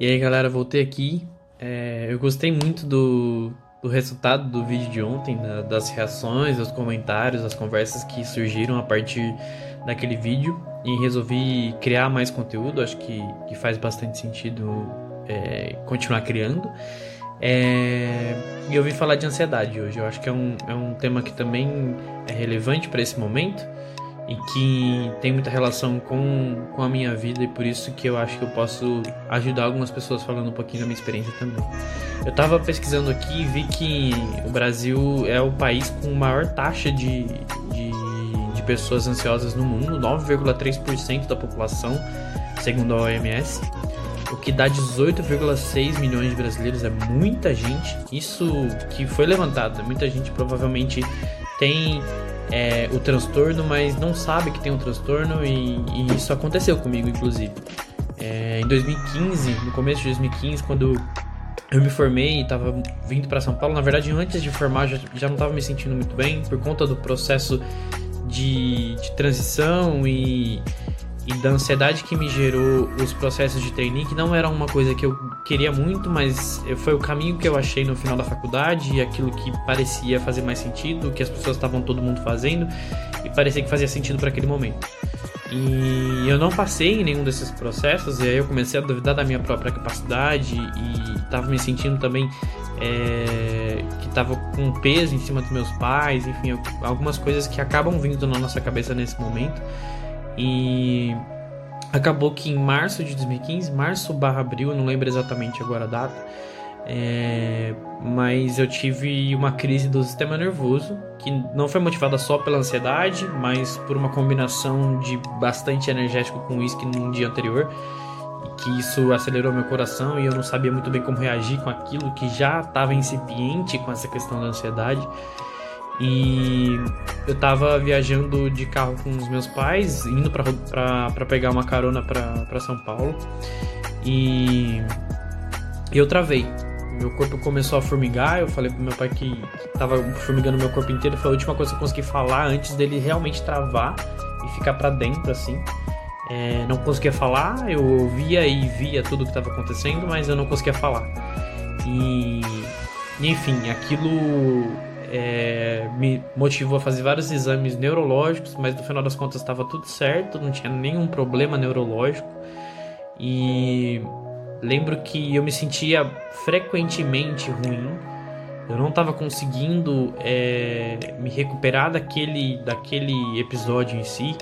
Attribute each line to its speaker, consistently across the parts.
Speaker 1: E aí galera, voltei aqui. É, eu gostei muito do, do resultado do vídeo de ontem, da, das reações, dos comentários, das conversas que surgiram a partir daquele vídeo e resolvi criar mais conteúdo. Acho que, que faz bastante sentido é, continuar criando. É, e eu vim falar de ansiedade hoje. Eu acho que é um, é um tema que também é relevante para esse momento e que tem muita relação com, com a minha vida e por isso que eu acho que eu posso ajudar algumas pessoas falando um pouquinho da minha experiência também. Eu estava pesquisando aqui e vi que o Brasil é o país com maior taxa de, de, de pessoas ansiosas no mundo, 9,3% da população, segundo a OMS, o que dá 18,6 milhões de brasileiros, é muita gente. Isso que foi levantado, muita gente provavelmente tem é, o transtorno, mas não sabe que tem um transtorno e, e isso aconteceu comigo, inclusive. É, em 2015, no começo de 2015, quando eu me formei e estava vindo para São Paulo, na verdade, antes de formar, já, já não estava me sentindo muito bem por conta do processo de, de transição e e da ansiedade que me gerou os processos de trainee, que não era uma coisa que eu queria muito, mas foi o caminho que eu achei no final da faculdade e aquilo que parecia fazer mais sentido, que as pessoas estavam todo mundo fazendo e parecia que fazia sentido para aquele momento. E eu não passei em nenhum desses processos, e aí eu comecei a duvidar da minha própria capacidade e estava me sentindo também é, que estava com peso em cima dos meus pais, enfim, algumas coisas que acabam vindo na nossa cabeça nesse momento. E acabou que em março de 2015, março barra abril, eu não lembro exatamente agora a data, é, mas eu tive uma crise do sistema nervoso que não foi motivada só pela ansiedade, mas por uma combinação de bastante energético com uísque num dia anterior. Que isso acelerou meu coração e eu não sabia muito bem como reagir com aquilo que já estava incipiente com essa questão da ansiedade. E eu tava viajando de carro com os meus pais, indo para pegar uma carona para São Paulo. E eu travei. Meu corpo começou a formigar. Eu falei pro meu pai que, tava formigando meu corpo inteiro. Foi a última coisa que eu consegui falar antes dele realmente travar e ficar para dentro assim. É, não conseguia falar, eu ouvia e via tudo que estava acontecendo, mas eu não conseguia falar. E enfim, aquilo é, me motivou a fazer vários exames neurológicos, mas no final das contas estava tudo certo, não tinha nenhum problema neurológico. E lembro que eu me sentia frequentemente ruim, eu não estava conseguindo é, me recuperar daquele, daquele episódio em si.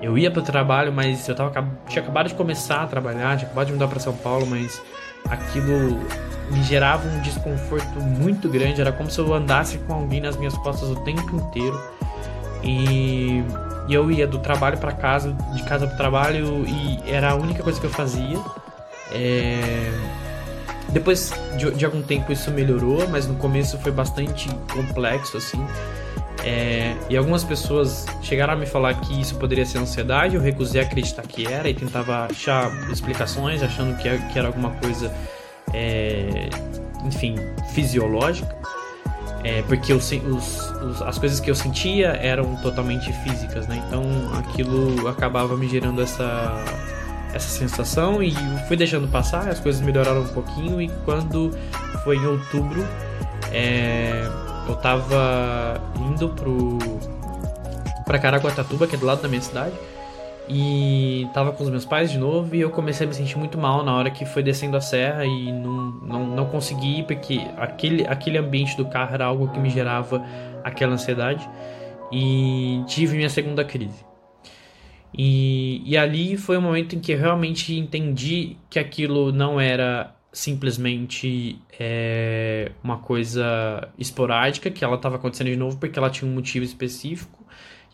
Speaker 1: Eu ia para o trabalho, mas eu tava, tinha acabado de começar a trabalhar, tinha acabado de mudar para São Paulo, mas aquilo me gerava um desconforto muito grande. Era como se eu andasse com alguém nas minhas costas o tempo inteiro. E, e eu ia do trabalho para casa, de casa para trabalho, e era a única coisa que eu fazia. É... Depois de, de, algum tempo isso melhorou, mas no começo foi bastante complexo assim. É... E algumas pessoas chegaram a me falar que isso poderia ser ansiedade. Eu recusei acreditar que era e tentava achar explicações, achando que, que era alguma coisa é, enfim, fisiológica, é, porque os, os, as coisas que eu sentia eram totalmente físicas, né? Então aquilo acabava me gerando essa, essa sensação e fui deixando passar, as coisas melhoraram um pouquinho e quando foi em outubro é, eu tava indo pro para Caraguatatuba, que é do lado da minha cidade, e tava com os meus pais de novo e eu comecei a me sentir muito mal na hora que foi descendo a serra e não, não, não consegui ir porque aquele, aquele ambiente do carro era algo que me gerava aquela ansiedade e tive minha segunda crise. E, e ali foi o momento em que eu realmente entendi que aquilo não era simplesmente é, uma coisa esporádica, que ela estava acontecendo de novo porque ela tinha um motivo específico,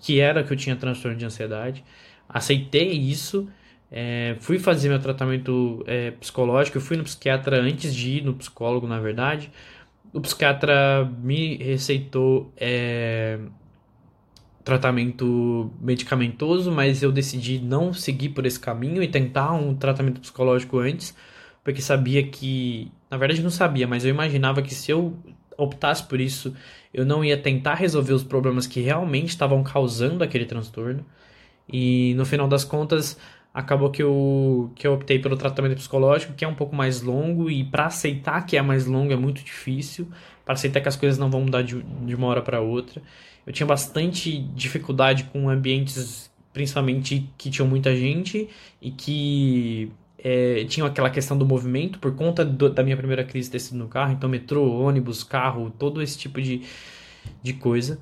Speaker 1: que era que eu tinha transtorno de ansiedade aceitei isso, é, fui fazer meu tratamento é, psicológico, eu fui no psiquiatra antes de ir no psicólogo, na verdade. O psiquiatra me receitou é, tratamento medicamentoso, mas eu decidi não seguir por esse caminho e tentar um tratamento psicológico antes, porque sabia que, na verdade não sabia, mas eu imaginava que se eu optasse por isso, eu não ia tentar resolver os problemas que realmente estavam causando aquele transtorno. E no final das contas, acabou que eu, que eu optei pelo tratamento psicológico, que é um pouco mais longo, e para aceitar que é mais longo é muito difícil, para aceitar que as coisas não vão mudar de, de uma hora para outra. Eu tinha bastante dificuldade com ambientes, principalmente que tinham muita gente e que é, tinham aquela questão do movimento, por conta do, da minha primeira crise ter sido no carro, então metrô, ônibus, carro, todo esse tipo de, de coisa.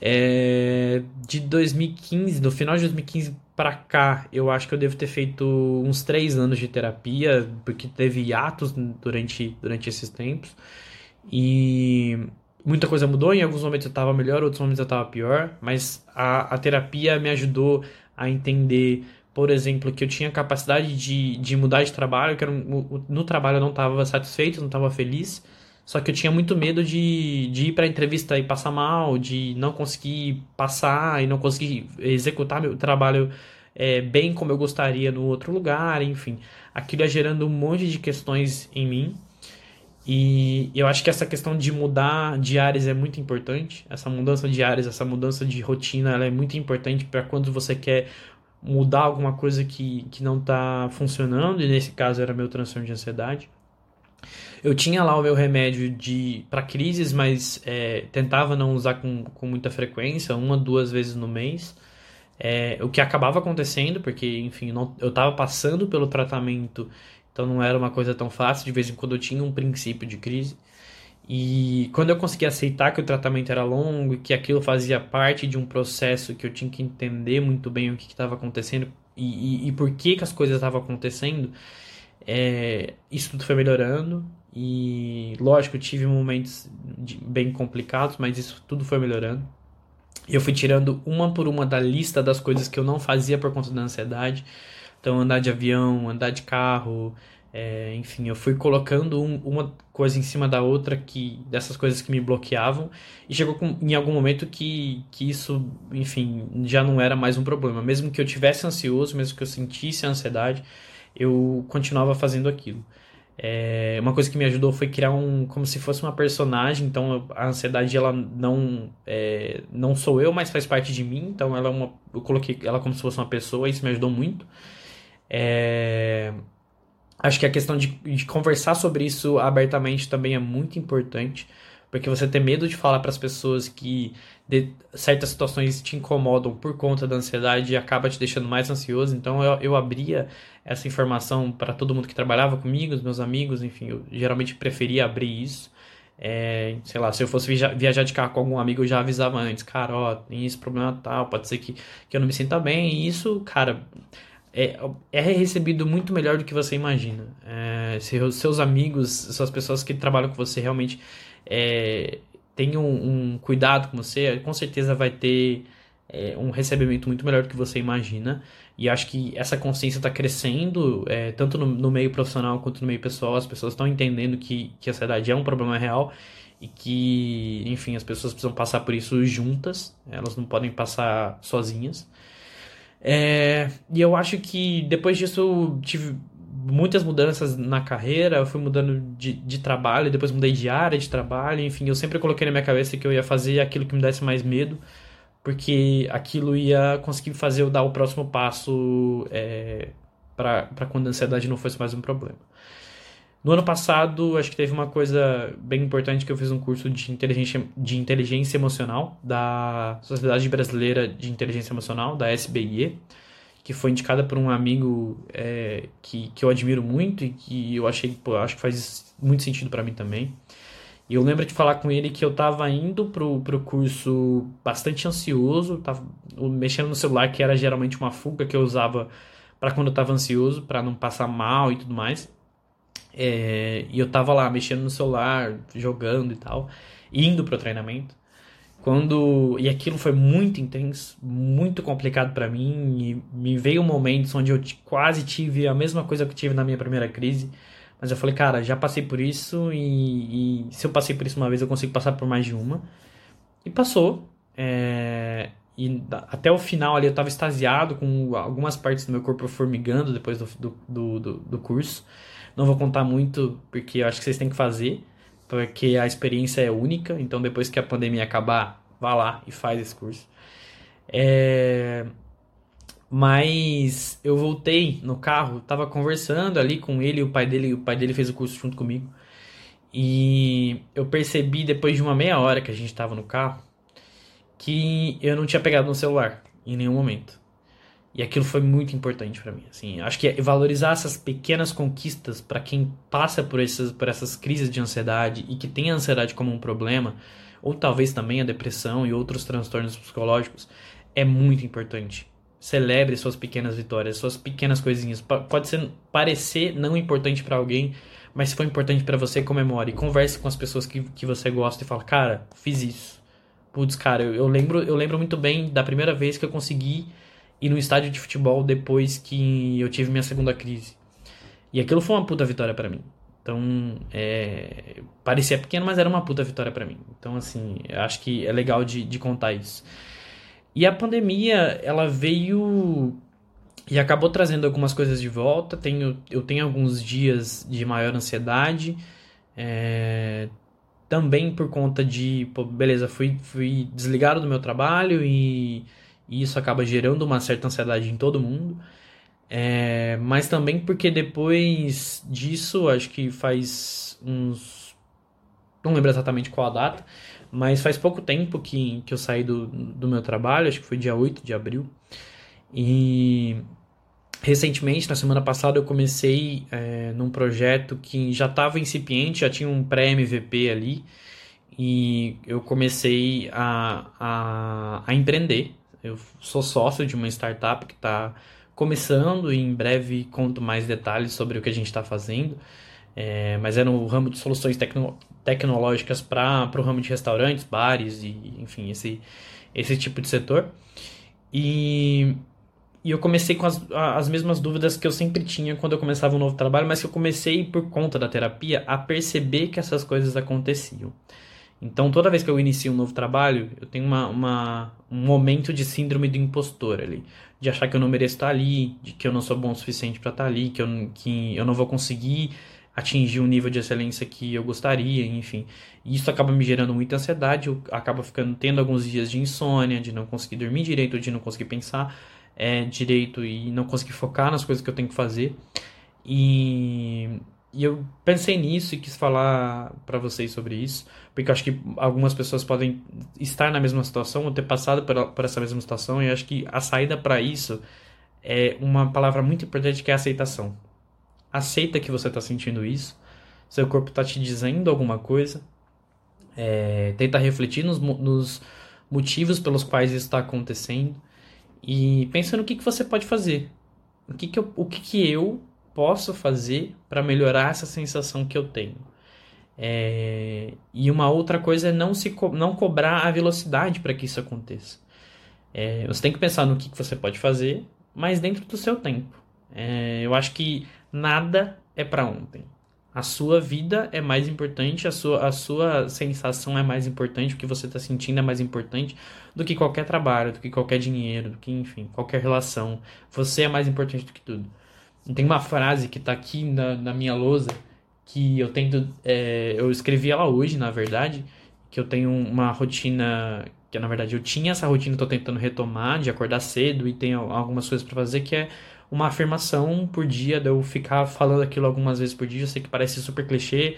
Speaker 1: É, de 2015, no final de 2015 para cá, eu acho que eu devo ter feito uns três anos de terapia, porque teve hiatos durante, durante esses tempos. E muita coisa mudou, em alguns momentos eu estava melhor, outros momentos eu estava pior, mas a, a terapia me ajudou a entender, por exemplo, que eu tinha capacidade de, de mudar de trabalho, que era um, no trabalho eu não estava satisfeito, não estava feliz, só que eu tinha muito medo de, de ir para a entrevista e passar mal, de não conseguir passar e não conseguir executar meu trabalho é, bem como eu gostaria no outro lugar, enfim. Aquilo ia gerando um monte de questões em mim. E eu acho que essa questão de mudar de áreas é muito importante. Essa mudança de áreas, essa mudança de rotina, ela é muito importante para quando você quer mudar alguma coisa que, que não está funcionando. E nesse caso era meu transtorno de ansiedade. Eu tinha lá o meu remédio de para crises, mas é, tentava não usar com, com muita frequência, uma, duas vezes no mês. É, o que acabava acontecendo, porque, enfim, não, eu estava passando pelo tratamento, então não era uma coisa tão fácil. De vez em quando eu tinha um princípio de crise. E quando eu consegui aceitar que o tratamento era longo e que aquilo fazia parte de um processo que eu tinha que entender muito bem o que estava acontecendo e, e, e, por que, que as coisas estavam acontecendo, é, isso tudo foi melhorando. E lógico, tive momentos de, bem complicados, mas isso tudo foi melhorando. Eu fui tirando uma por uma da lista das coisas que eu não fazia por conta da ansiedade. Então, andar de avião, andar de carro, é, enfim, eu fui colocando um, uma coisa em cima da outra que dessas coisas que me bloqueavam e chegou com, em algum momento que, que isso, enfim, já não era mais um problema. Mesmo que eu tivesse ansioso, mesmo que eu sentisse ansiedade, eu continuava fazendo aquilo. É, uma coisa que me ajudou foi criar um como se fosse uma personagem então a ansiedade ela não é, não sou eu mas faz parte de mim então ela é uma eu coloquei ela como se fosse uma pessoa isso me ajudou muito é, acho que a questão de, de conversar sobre isso abertamente também é muito importante porque você ter medo de falar para as pessoas que certas situações te incomodam por conta da ansiedade e acaba te deixando mais ansioso. Então eu, eu abria essa informação para todo mundo que trabalhava comigo, os meus amigos, enfim, eu geralmente preferia abrir isso. É, sei lá, se eu fosse viajar de carro com algum amigo, eu já avisava antes, cara, ó, tem esse problema tal, pode ser que, que eu não me sinta bem. E isso, cara, é, é recebido muito melhor do que você imagina. É, se seus amigos, suas pessoas que trabalham com você realmente é, um, um, cuidado com você, com certeza vai ter é, um recebimento muito melhor do que você imagina. E acho que essa consciência está crescendo, é, tanto no, no, meio profissional quanto no meio pessoal. As pessoas estão entendendo que, que a ansiedade é um problema real e que, enfim, as pessoas precisam passar por isso juntas, elas não podem passar sozinhas. É, e eu acho que depois disso tive muitas mudanças na carreira, eu fui mudando de, de trabalho, depois mudei de área de trabalho, enfim, eu sempre coloquei na minha cabeça que eu ia fazer aquilo que me desse mais medo, porque aquilo ia conseguir fazer eu dar o próximo passo é, para quando a ansiedade não fosse mais um problema. No ano passado, acho que teve uma coisa bem importante que eu fiz um curso de inteligência, de inteligência emocional da Sociedade Brasileira de Inteligência Emocional, da SBIE que foi indicada por um amigo é, que, que eu admiro muito e que eu achei, pô, acho que faz muito sentido para mim também. E eu lembro de falar com ele que eu tava indo pro, pro curso bastante ansioso, tava mexendo no celular, que era geralmente uma fuga que eu usava para quando eu tava ansioso, para não passar mal e tudo mais. É, e eu tava lá mexendo no celular, jogando e tal, indo pro treinamento. Quando e aquilo foi muito intenso, muito complicado para mim e me veio momentos onde eu quase tive a mesma coisa que tive na minha primeira crise, mas eu falei, cara, já passei por isso e, e se eu passei por isso uma vez, eu consigo passar por mais de uma. E passou. É, e até o final ali eu estava extasiado com algumas partes do meu corpo formigando depois do, do, do, do curso. Não vou contar muito porque eu acho que vocês têm que fazer porque a experiência é única. Então, depois que a pandemia acabar, vá lá e faz esse curso. É... Mas eu voltei no carro, tava conversando ali com ele, o pai dele, o pai dele fez o curso junto comigo. E eu percebi depois de uma meia hora que a gente tava no carro que eu não tinha pegado no celular em nenhum momento. E aquilo foi muito importante para mim. Assim, acho que valorizar essas pequenas conquistas para quem passa por essas, por essas crises de ansiedade e que tem a ansiedade como um problema, ou talvez também a depressão e outros transtornos psicológicos, é muito importante. Celebre suas pequenas vitórias, suas pequenas coisinhas. Pode ser parecer não importante para alguém, mas se for importante para você, comemore. Converse com as pessoas que, que você gosta e fala, cara, fiz isso. Putz, cara, eu, eu lembro, eu lembro muito bem da primeira vez que eu consegui ir no estádio de futebol depois que eu tive minha segunda crise. E aquilo foi uma puta vitória para mim. Então, é, parecia pequeno, mas era uma puta vitória para mim. Então, assim, acho que é legal de, de contar isso. E a pandemia, ela veio e acabou trazendo algumas coisas de volta. Tenho, eu tenho alguns dias de maior ansiedade. É, também por conta de, pô, beleza, fui, fui desligado do meu trabalho e e isso acaba gerando uma certa ansiedade em todo mundo. É, mas também porque depois disso, acho que faz uns. Não lembro exatamente qual a data, mas faz pouco tempo que, que eu saí do, do meu trabalho, acho que foi dia 8 de abril. E recentemente, na semana passada, eu comecei é, num projeto que já estava incipiente, já tinha um pré-MVP ali, e eu comecei a, a, a empreender eu sou sócio de uma startup que está começando e em breve conto mais detalhes sobre o que a gente está fazendo. É, mas é no ramo de soluções tecno tecnológicas para o ramo de restaurantes, bares e enfim, esse, esse tipo de setor. E, e eu comecei com as, as mesmas dúvidas que eu sempre tinha quando eu começava um novo trabalho, mas que eu comecei por conta da terapia a perceber que essas coisas aconteciam. Então, toda vez que eu inicio um novo trabalho, eu tenho uma, uma, um momento de síndrome do impostor ali. De achar que eu não mereço estar ali, de que eu não sou bom o suficiente para estar ali, que eu, que eu não vou conseguir atingir o nível de excelência que eu gostaria, enfim. E isso acaba me gerando muita ansiedade, eu acabo ficando tendo alguns dias de insônia, de não conseguir dormir direito, de não conseguir pensar é, direito e não conseguir focar nas coisas que eu tenho que fazer. E e eu pensei nisso e quis falar para vocês sobre isso, porque eu acho que algumas pessoas podem estar na mesma situação ou ter passado por, por essa mesma situação, e eu acho que a saída para isso é uma palavra muito importante que é aceitação. Aceita que você está sentindo isso, seu corpo está te dizendo alguma coisa, é, tenta refletir nos, nos motivos pelos quais isso está acontecendo e pensa no que, que você pode fazer. O que, que eu, o que, que eu posso fazer para melhorar essa sensação que eu tenho. É, e uma outra coisa é não, se co não cobrar a velocidade para que isso aconteça. É, você tem que pensar no que, que você pode fazer, mas dentro do seu tempo. É, eu acho que nada é para ontem. A sua vida é mais importante, a sua, a sua sensação é mais importante, o que você está sentindo é mais importante do que qualquer trabalho, do que qualquer dinheiro, do que, enfim, qualquer relação. Você é mais importante do que tudo. Tem uma frase que tá aqui na, na minha lousa que eu tento. É, eu escrevi ela hoje, na verdade. Que eu tenho uma rotina. Que na verdade eu tinha essa rotina, tô tentando retomar, de acordar cedo e tenho algumas coisas para fazer, que é uma afirmação por dia, de eu ficar falando aquilo algumas vezes por dia. Eu sei que parece super clichê,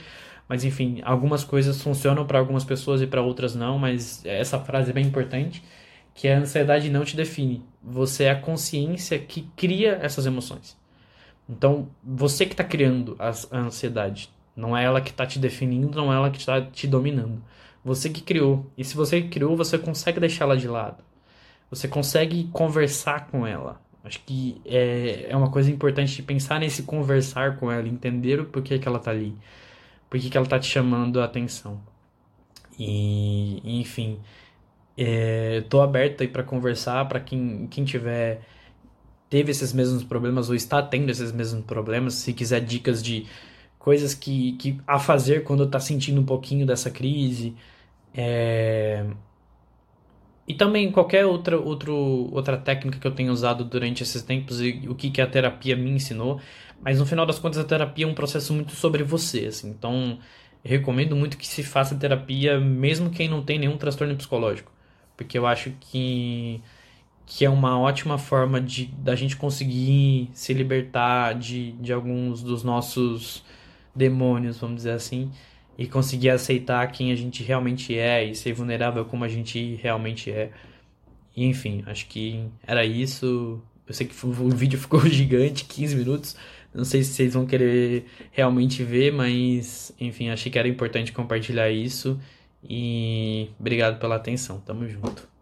Speaker 1: mas enfim, algumas coisas funcionam para algumas pessoas e para outras não, mas essa frase é bem importante, que a ansiedade não te define. Você é a consciência que cria essas emoções. Então, você que está criando a, ansiedade. Não é ela que está te definindo, não é ela que está te dominando. Você que criou. E se você criou, você consegue deixá-la de lado. Você consegue conversar com ela. Acho que é, é uma coisa importante de pensar nesse conversar com ela, entender o porquê que ela está ali. Por que, ela está te chamando a atenção. E, enfim, é, aberto aí para conversar, para quem, quem tiver teve esses mesmos problemas ou está tendo esses mesmos problemas, se quiser dicas de coisas que, que a fazer quando está sentindo um pouquinho dessa crise. É... E também qualquer outra, outro, outra técnica que eu tenho usado durante esses tempos e o que, que a terapia me ensinou. Mas no final das contas, a terapia é um processo muito sobre você. Assim. Então, recomendo muito que se faça terapia, mesmo quem não tem nenhum transtorno psicológico. Porque eu acho que que é uma ótima forma de da gente conseguir se libertar de, de alguns dos nossos demônios, vamos dizer assim, e conseguir aceitar quem a gente realmente é e ser vulnerável como a gente realmente é. E, enfim, acho que era isso. Eu sei que o vídeo ficou gigante, 15 minutos. Não sei se vocês vão querer realmente ver, mas enfim, achei que era importante compartilhar isso. E obrigado pela atenção. Tamo junto.